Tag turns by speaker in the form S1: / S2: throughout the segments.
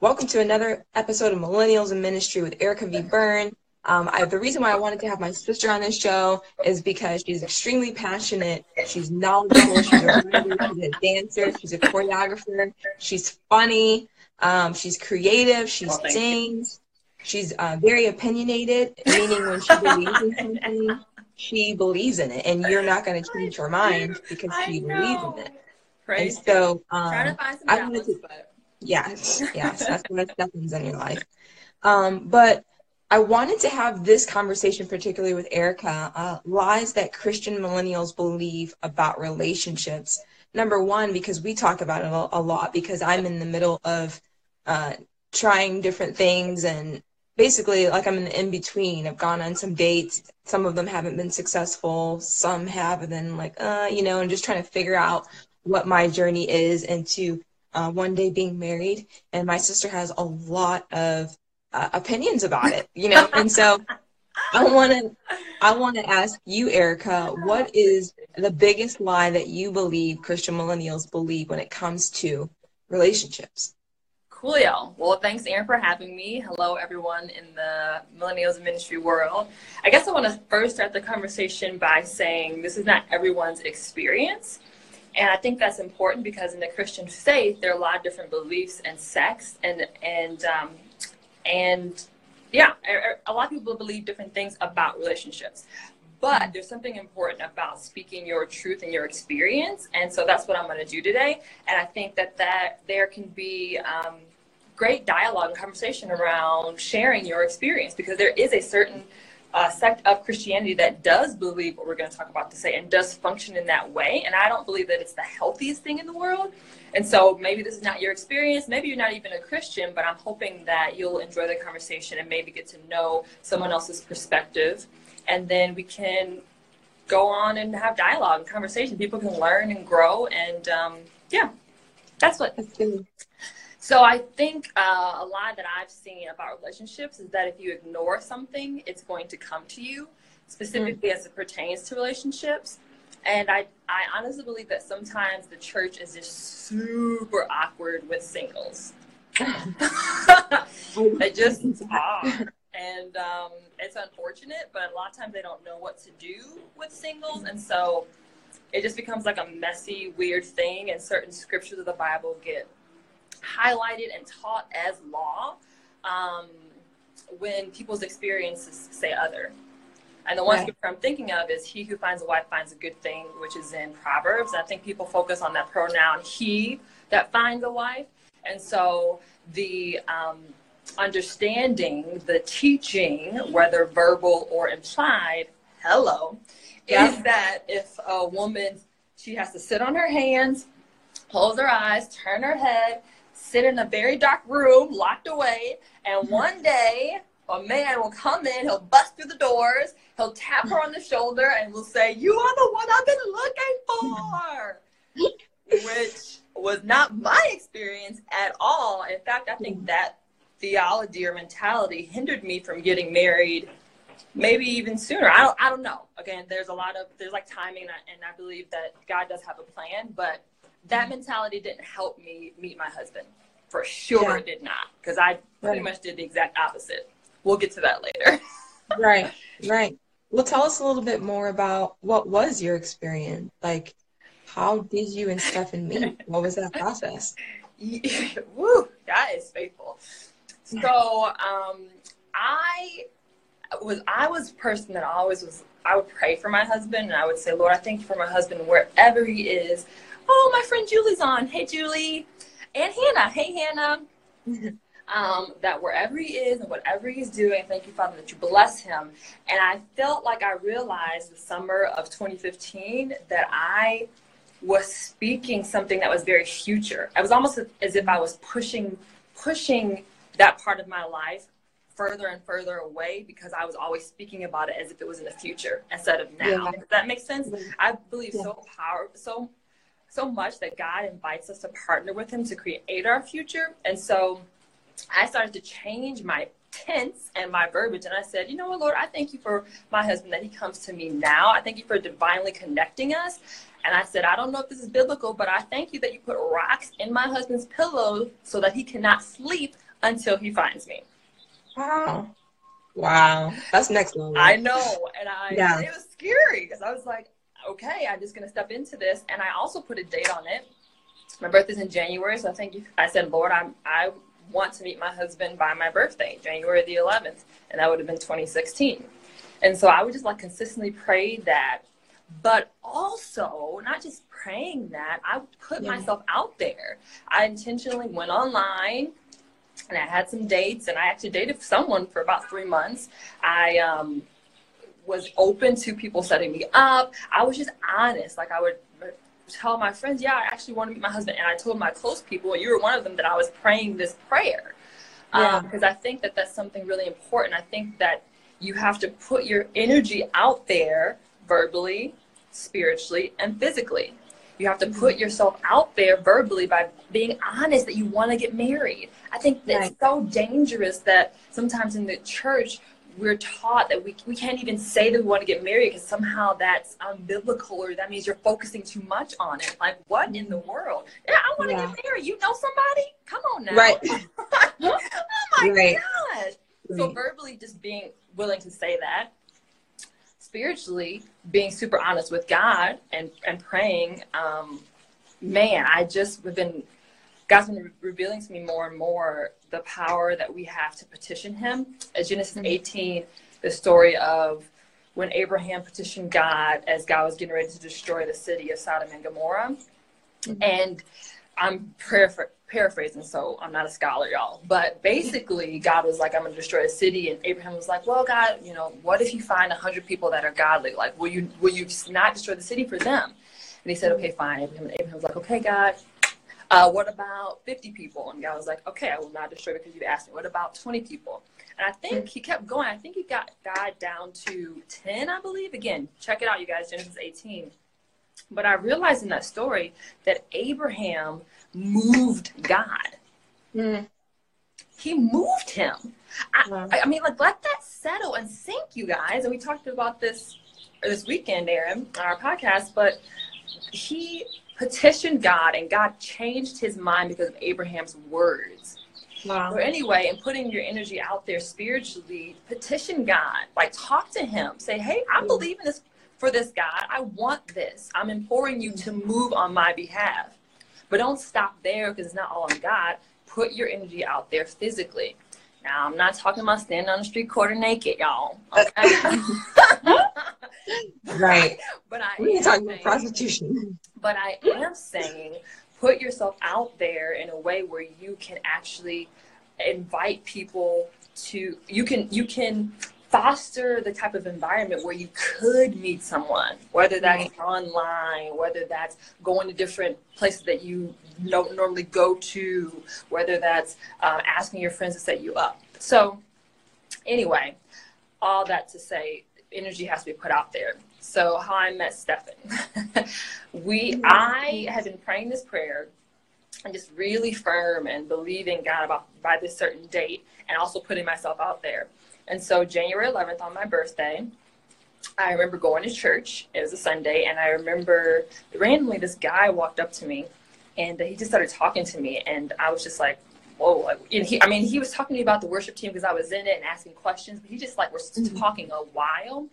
S1: Welcome to another episode of Millennials in Ministry with Ericka V. Byrne. Um, I, the reason why I wanted to have my sister on this show is because she's extremely passionate. She's knowledgeable. She's a writer. She's a dancer. She's a choreographer. She's funny. Um, she's creative. She
S2: Well,
S1: sings. She's uh, very opinionated, meaning when she believes in something, she believes in it, and you're not going to change her mind because she believes in it. And so, um,
S2: find some
S1: I wanted to
S2: but
S1: Yes, yes, that's what happens in your life. Um, but I wanted to have this conversation, particularly with Ericka, uh, lies that Christian millennials believe about relationships. Number one, because we talk about it a, lot, because I'm in the middle of uh, trying different things and basically like I'm in the in between. I've gone on some dates. Some of them haven't been successful. Some have, and then like, uh, you know, and just trying to figure out what my journey is into uh, one day being married. And my sister has a lot of uh, opinions about it, you know, and so I want to, I want to ask you, Ericka, what is the biggest lie that you believe Christian millennials believe when it comes to relationships?
S2: Coolio. Well, thanks, Aaron, for having me. Hello, everyone in the millennials ministry world. I guess I want to first start the conversation by saying this is not everyone's experience. And I think that's important because in the Christian faith, there are a lot of different beliefs and sects, and and um, and yeah, a, lot of people believe different things about relationships. But there's something important about speaking your truth and your experience, and so that's what I'm going to do today. And I think that that there can be um, great dialogue and conversation around sharing your experience because there is a certain uh, sect of Christianity that does believe what we're going to talk about today and does function in that way. And I don't believe that it's the healthiest thing in the world. And so maybe this is not your experience. Maybe you're not even a Christian, but I'm hoping that you'll enjoy the conversation and maybe get to know someone else's perspective. And then we can go on and have dialogue and conversation. People can learn and grow. And um, yeah, that's what
S1: That's.
S2: So I think uh, a lot that I've seen about relationships is that if you ignore something, it's going to come to you, specifically as it pertains to relationships. And I, I honestly believe that sometimes the church is just super awkward with singles. they just. And um, it's unfortunate, but a lot of times they don't know what to do with singles. And so it just becomes like a messy, weird thing. And certain scriptures of the Bible get highlighted and taught as law um, when people's experiences say other. And the one
S1: Right.
S2: scripture I'm thinking of is "He who finds a wife finds a good thing," which is in Proverbs. I think people focus on that pronoun "he" that finds a wife, and so the um, understanding, the teaching, whether verbal or implied, hello,
S1: Yeah.
S2: is that if a woman she has to sit on her hands, close her eyes, turn her head, sit in a very dark room, locked away, and mm-hmm. one day a man will come in, he'll bust through the doors, he'll tap her on the shoulder, and will say, You are the one I've been looking for. Which was not my experience at all. In fact, I think mm-hmm. that theology or mentality hindered me from getting married maybe even sooner. I don't, I don't know. Again, there's a lot of, there's like timing, and I, and I believe that God does have a plan, but that mentality didn't help me meet my husband. For sure,
S1: Yeah.
S2: it did not, because I pretty
S1: Right.
S2: much did the exact opposite. We'll get to that later.
S1: Right, right. Well, tell us a little bit more about what was your experience? Like, how did you and Stefan meet? What was that process?
S2: Woo, God is faithful. So, um, I was I was a person that always was. I would pray for my husband, and I would say, Lord, I thank you for my husband wherever he is. Oh, my friend Julie's on. Hey, Julie, and Hannah. Hey, Hannah. Um, that wherever he is and whatever he's doing, thank you, Father, that you bless him. And I felt like I realized the summer of 2015 that I was speaking something that was very future. I was almost as if I was pushing pushing that part of my life further and further away because I was always speaking about it as if it was in the future instead of now.
S1: Yeah.
S2: Does that make sense? I believe
S1: Yeah.
S2: so power so so much that God invites us to partner with him to create our future. And so I started to change my tense and my verbiage. And I said, you know what, Lord, I thank you for my husband that he comes to me now. I thank you for divinely connecting us. And I said, I don't know if this is biblical, but I thank you that you put rocks in my husband's pillow so that he cannot sleep until he finds me.
S1: Wow. Wow. That's next level.
S2: I know. And I, yeah. it was scary because I was like, okay, I'm just going to step into this. And I also put a date on it. My birthday's in January. So I think I said, Lord, I'm, I want to meet my husband by my birthday, January the 11th. And that would have been 2016. And so I would just like consistently pray that. But also, not just praying that, I put yeah. myself out there. I intentionally went online and I had some dates, and I actually dated someone for about three months. I um, was open to people setting me up. I was just honest. Like I would tell my friends, yeah, I actually want to meet my husband. And I told my close people, you were one of them, that I was praying this prayer. Yeah. Because um, I think that that's something really important. I think that you have to put your energy out there verbally, spiritually, and physically. You have to put mm-hmm. yourself out there verbally by being honest that you want to get married. I think that's right. so dangerous that sometimes in the church we're taught that we, we can't even say that we want to get married because somehow that's unbiblical or that means you're focusing too much on it. Like, what in the world? Yeah, I want to yeah. get married. You know somebody? Come on now.
S1: Right.
S2: oh my right. gosh. Right. So, verbally, just being willing to say that. Spiritually, being super honest with God and, and praying. Um, man, I just have been God's been revealing to me more and more the power that we have to petition Him. As Genesis mm-hmm. 18, the story of when Abraham petitioned God as God was getting ready to destroy the city of Sodom and Gomorrah. Mm-hmm. And I'm paraphr- paraphrasing, so I'm not a scholar, y'all. But basically, God was like, I'm going to destroy a city. And Abraham was like, Well, God, you know, what if you find 100 people that are godly? Like, will you, will you not destroy the city for them? And he said, Okay, fine. Abraham, Abraham was like, Okay, God, uh, what about 50 people? And God was like, okay, I will not destroy because you've asked me. What about 20 people? And I think he kept going. I think he got God down to 10, I believe. Again, check it out, you guys, Genesis 18. But I realized in that story that Abraham moved God. Mm. He moved him. I, wow. I, mean, like, let that settle and sink, you guys. And we talked about this this weekend, Aaron, on our podcast, but he petitioned God, and God changed his mind because of Abraham's words. Wow. So anyway, and putting your energy out there spiritually, petition God. Like talk to him. Say, hey, I mm. believe in this for this God. I want this. I'm imploring you to move on my behalf. But don't stop there because it's not all on God. Put your energy out there physically. Now, I'm not talking about standing on the street corner naked, y'all. Okay?
S1: right.
S2: But I
S1: We're talking about prostitution.
S2: But I am saying put yourself out there in a way where you can actually invite people to you can you can foster the type of environment where you could meet someone, whether that's online, whether that's going to different places that you don't normally go to, whether that's uh, asking your friends to set you up. So, anyway, all that to say, energy has to be put out there. So how I met Stefan. we I had been praying this prayer and just really firm and believing God about by this certain date and also putting myself out there. And so January 11th on my birthday, I remember going to church. It was a Sunday, and I remember randomly this guy walked up to me, and he just started talking to me, and I was just like, "Whoa!" And he, I mean, he was talking to me about the worship team because I was in it and asking questions, but he just like was mm-hmm. talking a while,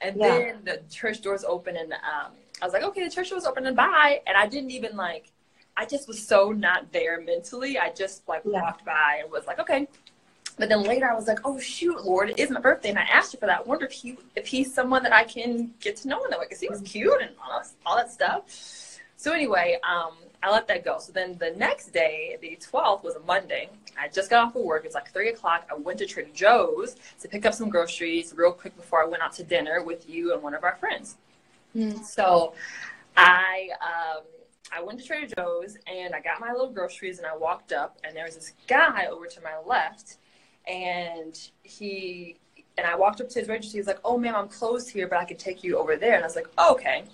S2: and yeah. then the church doors open, and um, I was like, okay, the church doors open, and bye. And I didn't even like, I just was so not there mentally. I just like yeah. walked by and was like, okay. But then later I was like, oh shoot, Lord, it is my birthday, and I asked you for that. I wonder if he if he's someone that I can get to know in that way because he was cute and all that, all that stuff. So anyway, um, I let that go. So then the next day, the 12th, was a Monday. I just got off of work. It's like three o'clock. I went to Trader Joe's to pick up some groceries real quick before I went out to dinner with you and one of our friends. Mm. So I um, I went to Trader Joe's and I got my little groceries and I walked up and there was this guy over to my left and he and I walked up to his register. He's like, "Oh, ma'am, I'm closed here, but I can take you over there." And I was like, oh, "Okay."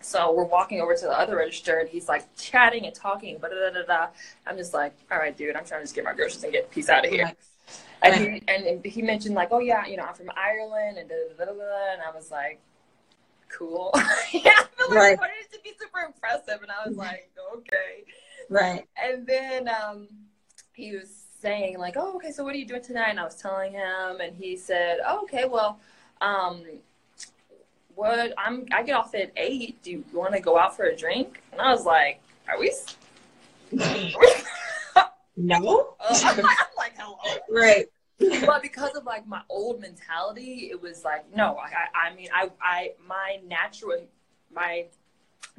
S2: So we're walking over to the other register, and he's like chatting and talking, but da, da, da, I'm just like, all right, dude, I'm trying to just get my groceries and get peace out of here. And he, and he mentioned like, oh yeah, you know, I'm from Ireland, and da, da, da, da, and I was like, cool. yeah, I feel like right. I wanted it to be super impressive, and I was like, okay,
S1: right.
S2: And then um, he was saying like, "Oh, okay, so what are you doing tonight?" And I was telling him, and he said, "Oh, okay, well, um, what I'm I get off at eight. Do you want to go out for a drink?" And I was like, "Are we?"
S1: no.
S2: I'm like, hello.
S1: Right.
S2: but because of like my old mentality, it was like, no. I, I mean, I, I, my natural, my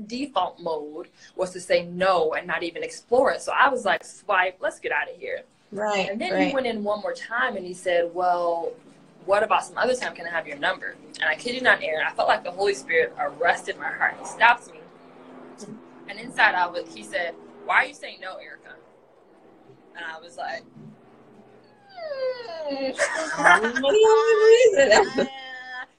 S2: default mode was to say no and not even explore it. So I was like, swipe, let's get out of here.
S1: Right.
S2: And then
S1: right.
S2: he went in one more time and he said, well, what about some other time? Can I have your number? And I kid you not, Aaron, I felt like the Holy Spirit arrested my heart. He stopped me. And inside I was, he said, why are you saying no, Ericka? And I was like,
S1: reason.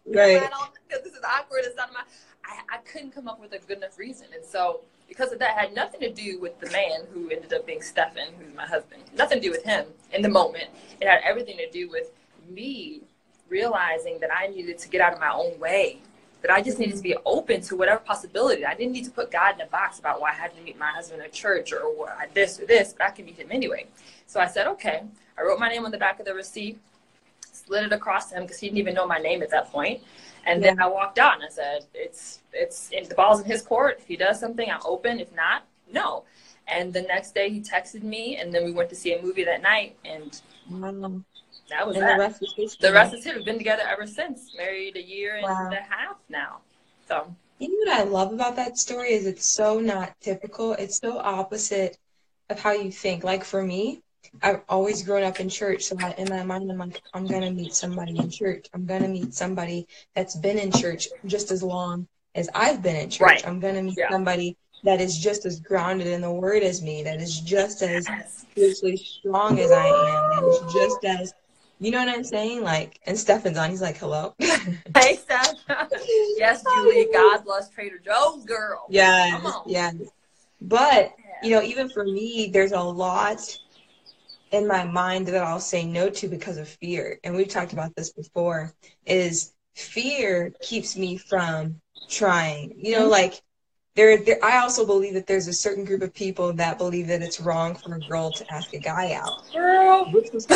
S1: Hmm. right.
S2: Because this is awkward. It's not my. I, I couldn't come up with a good enough reason, and so because of that, had nothing to do with the man who ended up being Stefan, who's my husband. Nothing to do with him in the moment. It had everything to do with me realizing that I needed to get out of my own way. That I just needed to be open to whatever possibility. I didn't need to put God in a box about why I had to meet my husband at church or this or this, but I could meet him anyway. So I said, okay. I wrote my name on the back of the receipt, slid it across to him because he didn't even know my name at that point. And yeah. then I walked out and I said, "It's it's in, the ball's in his court. If he does something, I'm open. If not, no." And the next day he texted me, and then we went to see a movie that night, and
S1: wow.
S2: that was
S1: and
S2: that.
S1: the rest is history.
S2: The rest is it. We've been together ever since. Married a year and
S1: wow.
S2: a half now. So
S1: you know what I love about that story is it's so not typical. It's so opposite of how you think. Like for me, I've always grown up in church, so I, in my mind, I'm like, I'm gonna meet somebody in church. I'm gonna meet somebody that's been in church just as long as I've been in church.
S2: Right.
S1: I'm gonna meet
S2: Yeah.
S1: somebody that is just as grounded in the Word as me, that is just as spiritually strong as I am, that is just as, you know what I'm saying? Like, and Stefan's on. He's like, hello.
S2: Hey, Steph. yes, Julie. God bless Trader Joe's girl.
S1: Yeah, yeah. But you know, even for me, there's a lot in my mind that I'll say no to because of fear. And we've talked about this before. Is fear keeps me from trying. You know,
S2: Mhm.
S1: like there, there. I also believe that there's a certain group of people that believe that it's wrong for a girl to ask a guy out.
S2: Girl.
S1: Was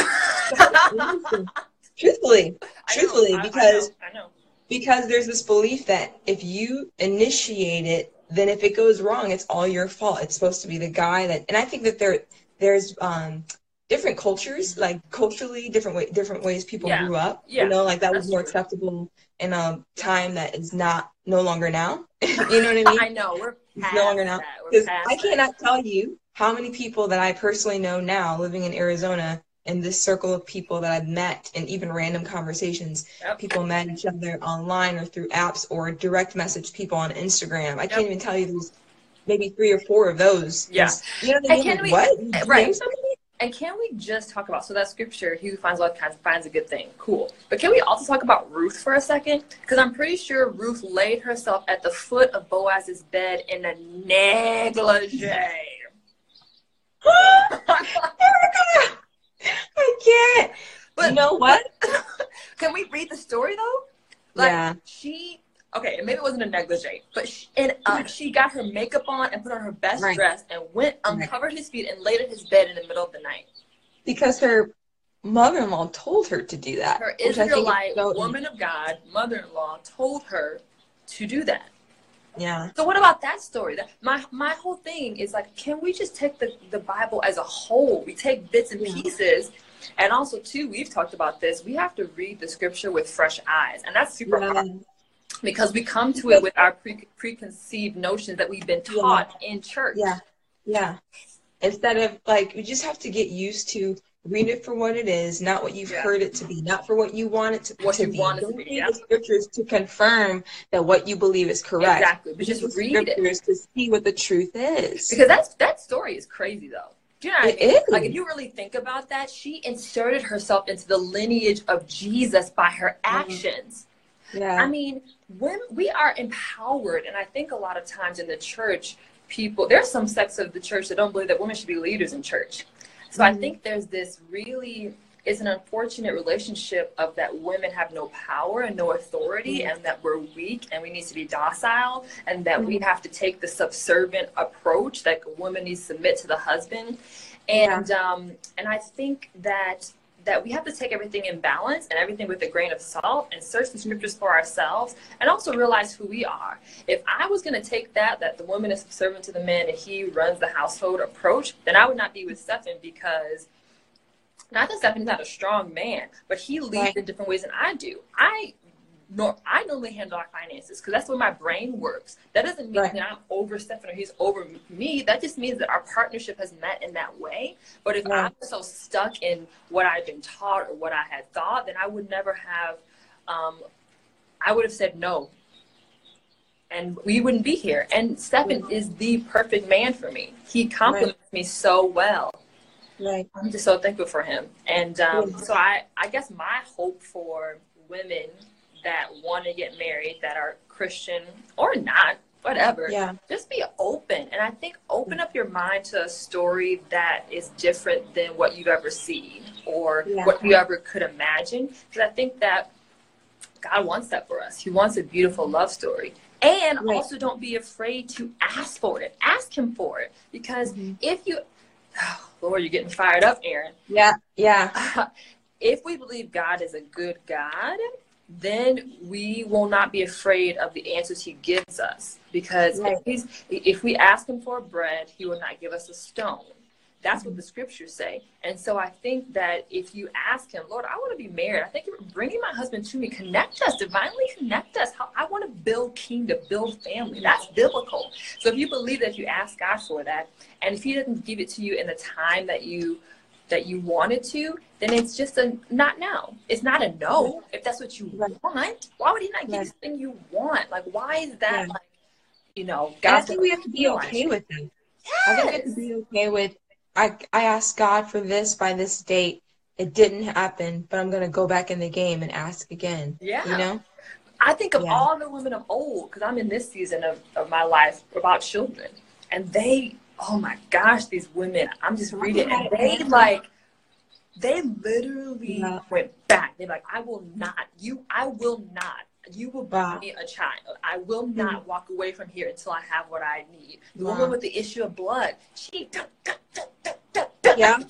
S1: truthfully,
S2: I know,
S1: truthfully,
S2: I- I
S1: because
S2: know, I know.
S1: because there's this belief that if you initiate it, then if it goes wrong, it's all your fault. It's supposed to be the guy that, and I think that there, there's um, different cultures, like culturally different way, different ways people
S2: Yeah.
S1: grew up.
S2: Yeah,
S1: You know, like that was more
S2: true.
S1: acceptable in a time that is not no longer now. you know what I mean?
S2: I know. We're
S1: no longer now. Because I
S2: that.
S1: cannot tell you how many people that I personally know now living in Arizona in this circle of people that I've met and even random conversations.
S2: Yep.
S1: People met each other online or through apps or direct message people on Instagram. I can't even tell you there's maybe three or four of those.
S2: Yeah.
S1: You know what I mean? Like,
S2: we-
S1: what?
S2: Right. And can we just talk about so that scripture, he who finds all finds a good thing. Cool. But can we also talk about Ruth for a second? Because I'm pretty sure Ruth laid herself at the foot of Boaz's bed in a negligee.
S1: Ericka! I can't.
S2: But
S1: you know what?
S2: can we read the story though? Like
S1: Yeah.
S2: she okay, and maybe it wasn't a negligee, but she, and uh, she got her makeup on and put on her best
S1: Right.
S2: dress and went
S1: Right.
S2: uncovered his feet and laid in his bed in the middle of the night.
S1: Because her mother-in-law told her to do that.
S2: Her Israelite
S1: so-
S2: woman of God, mother-in-law, told her to do that.
S1: Yeah.
S2: So what about that story? That my my whole thing is like, can we just take the, the Bible as a whole? We take bits and
S1: Yeah.
S2: pieces. And also too, we've talked about this. We have to read the scripture with fresh eyes. And that's super
S1: Yeah.
S2: hard because we come to it with our pre- preconceived notions that we've been
S1: Yeah.
S2: taught in church.
S1: Yeah, yeah. Instead of like, we just have to get used to read it for what it is, not what you've
S2: Yeah.
S1: heard it to be, not for what you want it to,
S2: What
S1: to
S2: you
S1: be.
S2: want it to
S1: Don't
S2: be,
S1: read
S2: yeah.
S1: the scriptures to confirm that what you believe is correct.
S2: Exactly. But just read it.
S1: scriptures to see what the truth is.
S2: Because that's that story is crazy though. Do you know what
S1: It
S2: I mean?
S1: is.
S2: Like if you really think about that, she inserted herself into the lineage of Jesus by her mm-hmm. actions.
S1: yeah,
S2: I mean, when we are empowered, and I think a lot of times in the church, people there's some sects of the church that don't believe that women should be leaders in church. So I
S1: Mhm.
S2: think there's this really it's an unfortunate relationship of that women have no power and no authority
S1: Mhm.
S2: and that we're weak and we need to be docile and that we
S1: Mhm.
S2: have to take the subservient approach that a woman needs to submit to the husband And yeah. um, and I think that that we have to take everything in balance and everything with a grain of salt and search the mm-hmm. scriptures for ourselves and also realize who we are. If I was going to take that, that the woman is servant to the man and he runs the household approach, then I would not be with Stefan because not that Stefan's not a strong man, but he leads right. in different ways than I do. I nor I normally handle our finances because that's where my brain works. That doesn't mean right. that I'm over Stefan or he's over me. That just means that our partnership has met in that way. But if right. I'm so stuck in what I've been taught or what I had thought, then I would never have. Um, I would have said no, and we wouldn't be here. And Stefan right. is the perfect man for me. He compliments me so well.
S1: Right.
S2: I'm just so thankful for him. And um, so I, I guess my hope for women that want to get married that are Christian or not, whatever.
S1: Yeah.
S2: Just be open. And I think open up your mind to a story that is different than what you've ever seen or yeah. what you ever could imagine. Because I think that God wants that for us. He wants a beautiful love story. And right. also don't be afraid to ask for it. Ask him for it. Because mm-hmm. if you oh, Lord, you're getting fired up, Aaron.
S1: Yeah, yeah.
S2: if we believe God is a good God, then we will not be afraid of the answers he gives us. Because right. if, if we ask him for bread he will not give us a stone. That's mm-hmm. what the scriptures say. And so i think that if you ask him lord i want to be married. I think you're bringing my husband to me. Connect us divinely connect us. I want to build kingdom build family. That's biblical. So if you believe that if you ask god for that and if he doesn't give it to you in the time that you that you wanted to, then it's just a not now. It's not a no if that's what you right. want. Why would he not give right. you something you want? Like, why is that yeah. like, you know,
S1: God? I think we have to be okay with it. Yes. I think we have to be okay with. I I asked God for this by this date. It didn't happen, but I'm gonna go back in the game and ask again.
S2: Yeah.
S1: You know.
S2: I think of yeah. all the women of old because I'm in this season of, of my life about children, and they oh my gosh, these women, I'm just reading, and they like, they literally yeah. went back. They're like, I will not, you, I will not. You will wow. me a child. I will mm. not mm-hmm. walk away from here until I have what I need. The wow. woman with the issue of blood, she, yeah. I'm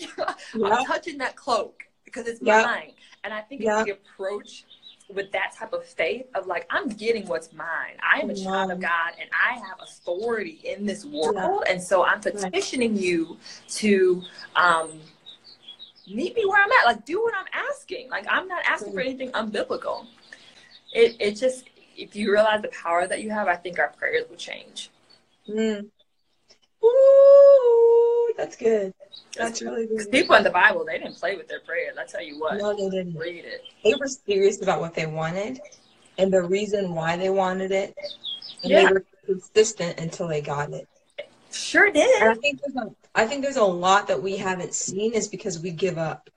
S2: yeah. touching that cloak because it's yeah. mine. And I think if we approach with that type of faith of like I'm getting what's mine. I am a child of God and I have authority in this world, and so I'm petitioning you to um, meet me where I'm at. Like do what I'm asking. Like I'm not asking for anything unbiblical. It it just if you realize the power that you have, I think our prayers will change.
S1: Mm. Ooh, that's good. That's really good.
S2: People in the Bible, they didn't play with their prayers. I tell you what.
S1: No, they didn't.
S2: Read it.
S1: They were serious about what they wanted and the reason why they wanted it. And yeah. they were consistent until they got it.
S2: Sure did.
S1: And I think there's a, I think there's a lot that we haven't seen is because we give up.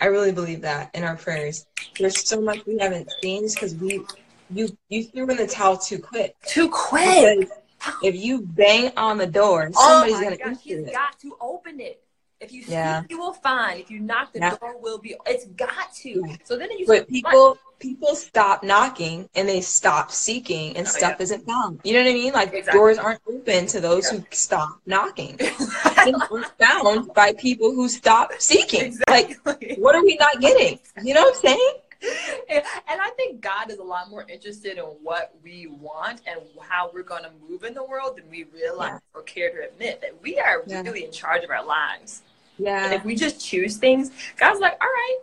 S1: I really believe that in our prayers. There's so much we haven't seen because we you you threw in the towel too quick.
S2: Too quick.
S1: Because if you bang on the door, oh somebody's oh gonna gosh,
S2: he's it. got to open it. If you yeah. seek, you will find. If you knock, the yeah. door will be. It's got to. So then you.
S1: But people, people stop knocking and they stop seeking, and oh, stuff yeah. isn't found. You know what I mean? Like exactly. doors aren't open to those who stop knocking. Things found by people who stop seeking. Exactly. Like, what are we not getting? You know what I'm saying?
S2: and I think God is a lot more interested in what we want and how we're going to move in the world than we realize yeah. or care to admit that we are yeah. really in charge of our lives.
S1: Yeah.
S2: And if we just choose things, God's like, all right,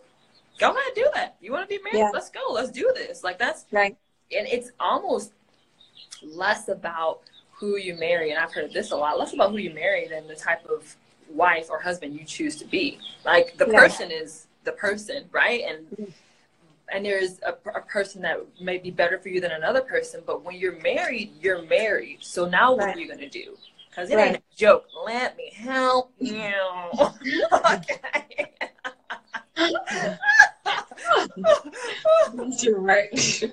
S2: go ahead, do that. You want to be married? Yeah. Let's go. Let's do this. Like that's
S1: right.
S2: And it's almost less about who you marry. And I've heard this a lot. Less about who you marry than the type of wife or husband you choose to be. Like the yeah. person is the person, right? And mm-hmm and there's a, a, person that may be better for you than another person but when you're married you're married so now what right. are you going to do because it right. ain't a joke let me help you okay
S1: you're right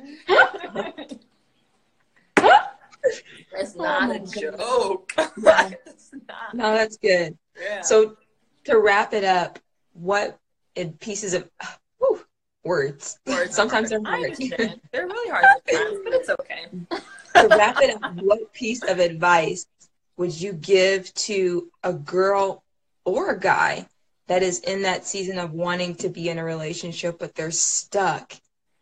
S2: that's oh not oh a joke
S1: not. no that's good yeah. so to wrap it up what pieces of words. words Sometimes they're hard.
S2: They're really hard but it's okay.
S1: to wrap it up, what piece of advice would you give to a girl or a guy that is in that season of wanting to be in a relationship, but they're stuck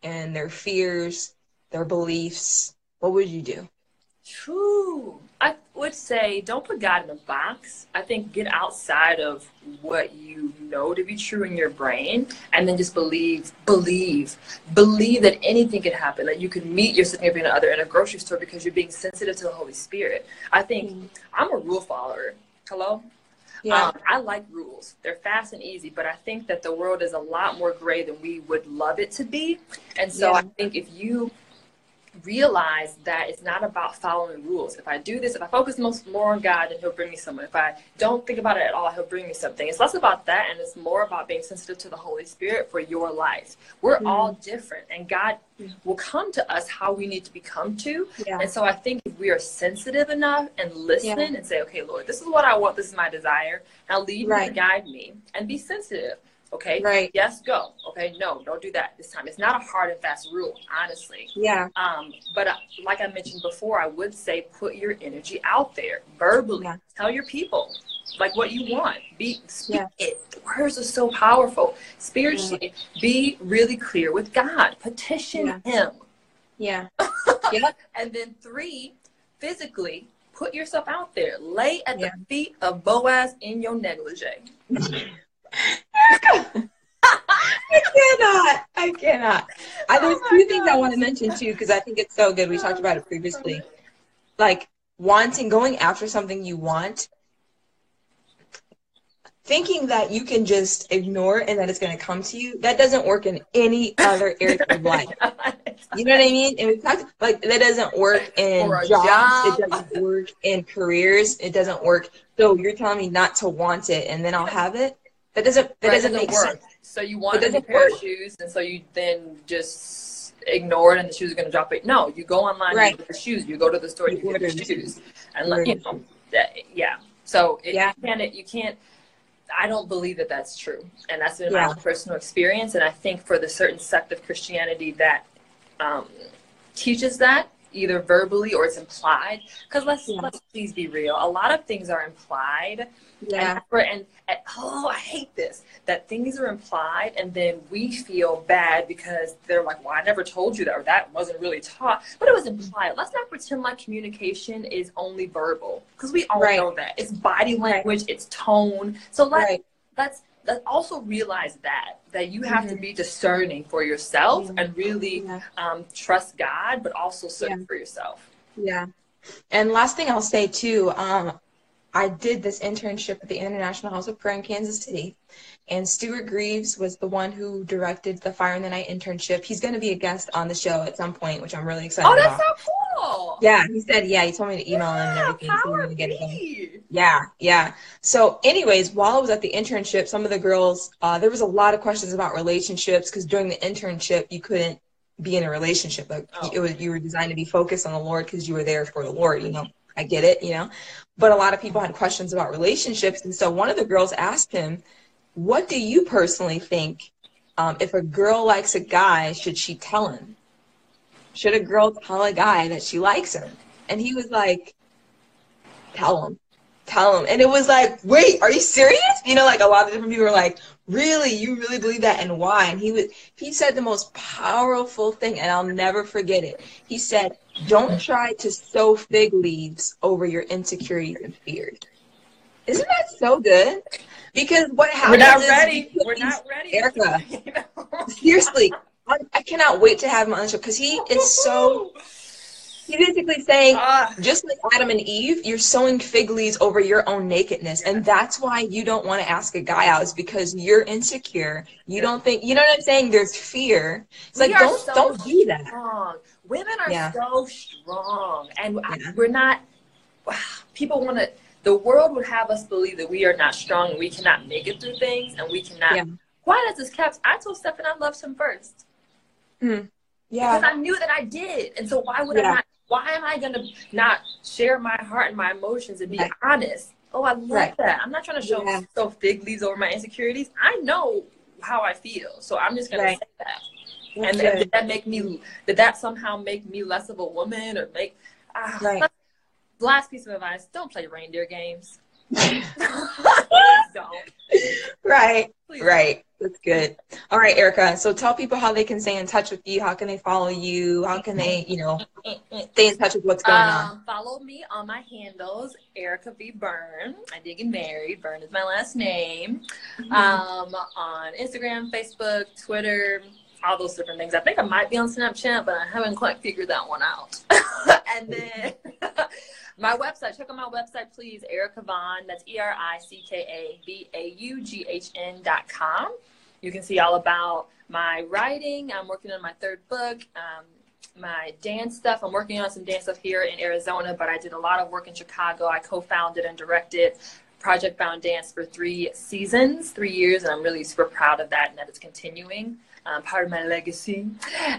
S1: in their fears, their beliefs, what would you do?
S2: True. I would say don't put God in a box. I think get outside of what you know to be true in your brain and then just believe, believe, believe that anything can happen, that you can meet your significant other in a grocery store because you're being sensitive to the Holy Spirit. I think mm-hmm. I'm a rule follower. Hello? Yeah. Um, I like rules. They're fast and easy, but I think that the world is a lot more gray than we would love it to be. And so yeah. I think if you realize that it's not about following rules. If I do this, if I focus most more on God, then He'll bring me someone. If I don't think about it at all, He'll bring me something. It's less about that, and it's more about being sensitive to the Holy Spirit for your life. We're mm all different, and God will come to us how we need to be come to. Yeah. And so I think if we are sensitive enough and listen yeah. and say, okay, Lord, this is what I want. This is my desire. Now lead right. me and guide me, and be sensitive. Okay.
S1: Right.
S2: Yes, go. Okay. No, don't do that this time. It's not a hard and fast rule, honestly.
S1: Yeah.
S2: Um, but uh, like I mentioned before, I would say put your energy out there verbally. Yeah. Tell your people like what you want. Be speak yeah. it. Words are so powerful. Spiritually, yeah. be really clear with God. Petition yeah. Him.
S1: Yeah.
S2: yeah. And then three, physically, put yourself out there. Lay at the feet of Boaz in your negligee.
S1: I cannot. I cannot. I, there's oh two things I want to mention too because I think it's so good. We talked about it previously. Like wanting, going after something you want, thinking that you can just ignore and that it's going to come to you. That doesn't work in any other area of life. You know what I mean? And we talked like that doesn't work in jobs. Job. It doesn't work in careers. It doesn't work. So you're telling me not to want it and then I'll have it. That doesn't that right, doesn't, doesn't, make work. sense.
S2: So you want a pair work. of shoes, and so you then just ignore it, and the shoes are going to drop it. No, you go online right. get the shoes. You go to the store, you, you get the shoes, and let, you know, that, yeah. So it, yeah. you can't you can't. I don't believe that that's true, and that's been yeah. my personal experience. And I think for the certain sect of Christianity that um, teaches that, either verbally or it's implied. Because let's yeah. let's please be real. A lot of things are implied.
S1: Yeah.
S2: And, and, and, oh, I hate this. That things are implied, and then we feel bad because they're like, "Well, I never told you that, or that wasn't really taught, but it was implied." Let's not pretend like communication is only verbal, because we all right. know that it's body language, right. it's tone. So let's right. let's let also realize that that you have mm-hmm. to be discerning for yourself yeah. and really yeah. um, trust God, but also serve yeah. for yourself.
S1: Yeah. And last thing I'll say too, um, I did this internship at the International House of Prayer in Kansas City, and Stuart Greaves was the one who directed the Fire in the Night internship. He's going to be a guest on the show at some point, which I'm really excited
S2: about. Oh, that's
S1: about.
S2: so cool.
S1: Yeah, he said, yeah, he told me to email yeah, him and everything. So we're gonna get it Yeah, yeah. So, anyways, while I was at the internship, some of the girls, uh, there was a lot of questions about relationships because during the internship, you couldn't be in a relationship. Like oh. it was, you were designed to be focused on the Lord because you were there for the Lord. You know, I get it. You know, but a lot of people had questions about relationships, and so one of the girls asked him, "What do you personally think? Um, if a girl likes a guy, should she tell him?" should a girl tell a guy that she likes him? And he was like, tell him, tell him. And it was like, wait, are you serious? You know, like a lot of different people were like, really, you really believe that and why? And he was, he said the most powerful thing, and I'll never forget it. He said, don't try to sow fig leaves over your insecurities and fears. Isn't that so good? Because what happens
S2: We're not ready. We're not ready.
S1: Ericka, seriously, I, I cannot wait to have him on the show because he is so. He's basically saying, uh, just like Adam and Eve, you're sowing fig leaves over your own nakedness, and that's why you don't want to ask a guy out. Is because you're insecure. You don't think you know what I'm saying. There's fear. It's like don't so don't do that.
S2: Strong. Women are yeah. so strong, and yeah. we're not. People want to. The world would have us believe that we are not strong and we cannot make it through things, and we cannot. Yeah. Why does this caps? I told Stefan I loved him first.
S1: Mm. Yeah.
S2: Because I knew that I did. And so why would yeah. I not why am I gonna not share my heart and my emotions and be right. honest? Oh, I love right. that. I'm not trying to show yeah. so fig leaves over my insecurities. I know how I feel. So I'm just gonna right. say that. and, did that make me did that somehow make me less of a woman or make uh, right. last piece of advice, don't play reindeer games. don't.
S1: Right.
S2: Please
S1: Right. That's good. All right, Ericka. So tell people how they can stay in touch with you. How can they follow you? How can they, you know, stay in touch with what's going on?
S2: Um, follow me on my handles, Ericka V. Byrne. I did get married. Byrne is my last name. Um, on Instagram, Facebook, Twitter, all those different things. I think I might be on Snapchat, but I haven't quite figured that one out. and then my website, check out my website, please. Ericka Vaughn. That's E R I C K A V A U G H N dot com. You can see all about my writing. I'm working on my third book. Um, my dance stuff. I'm working on some dance stuff here in Arizona, but I did a lot of work in Chicago. I co-founded and directed Project Bound Dance for three seasons, three years, and I'm really super proud of that and that it's continuing. Um, part of my legacy.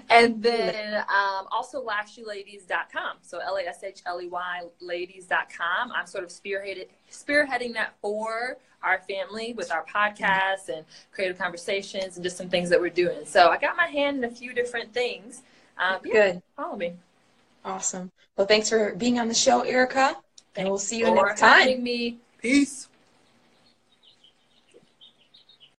S2: And then um, also lashleyladies.com. So L A S H L E Y ladies.com. I'm sort of spearheaded, spearheading that for our family with our podcasts and creative conversations and just some things that we're doing. So I got my hand in a few different things. Um, yeah,
S1: Good.
S2: follow me.
S1: Awesome. Well, thanks for being on the show, Ericka. And we'll see you next time.
S2: me. Peace.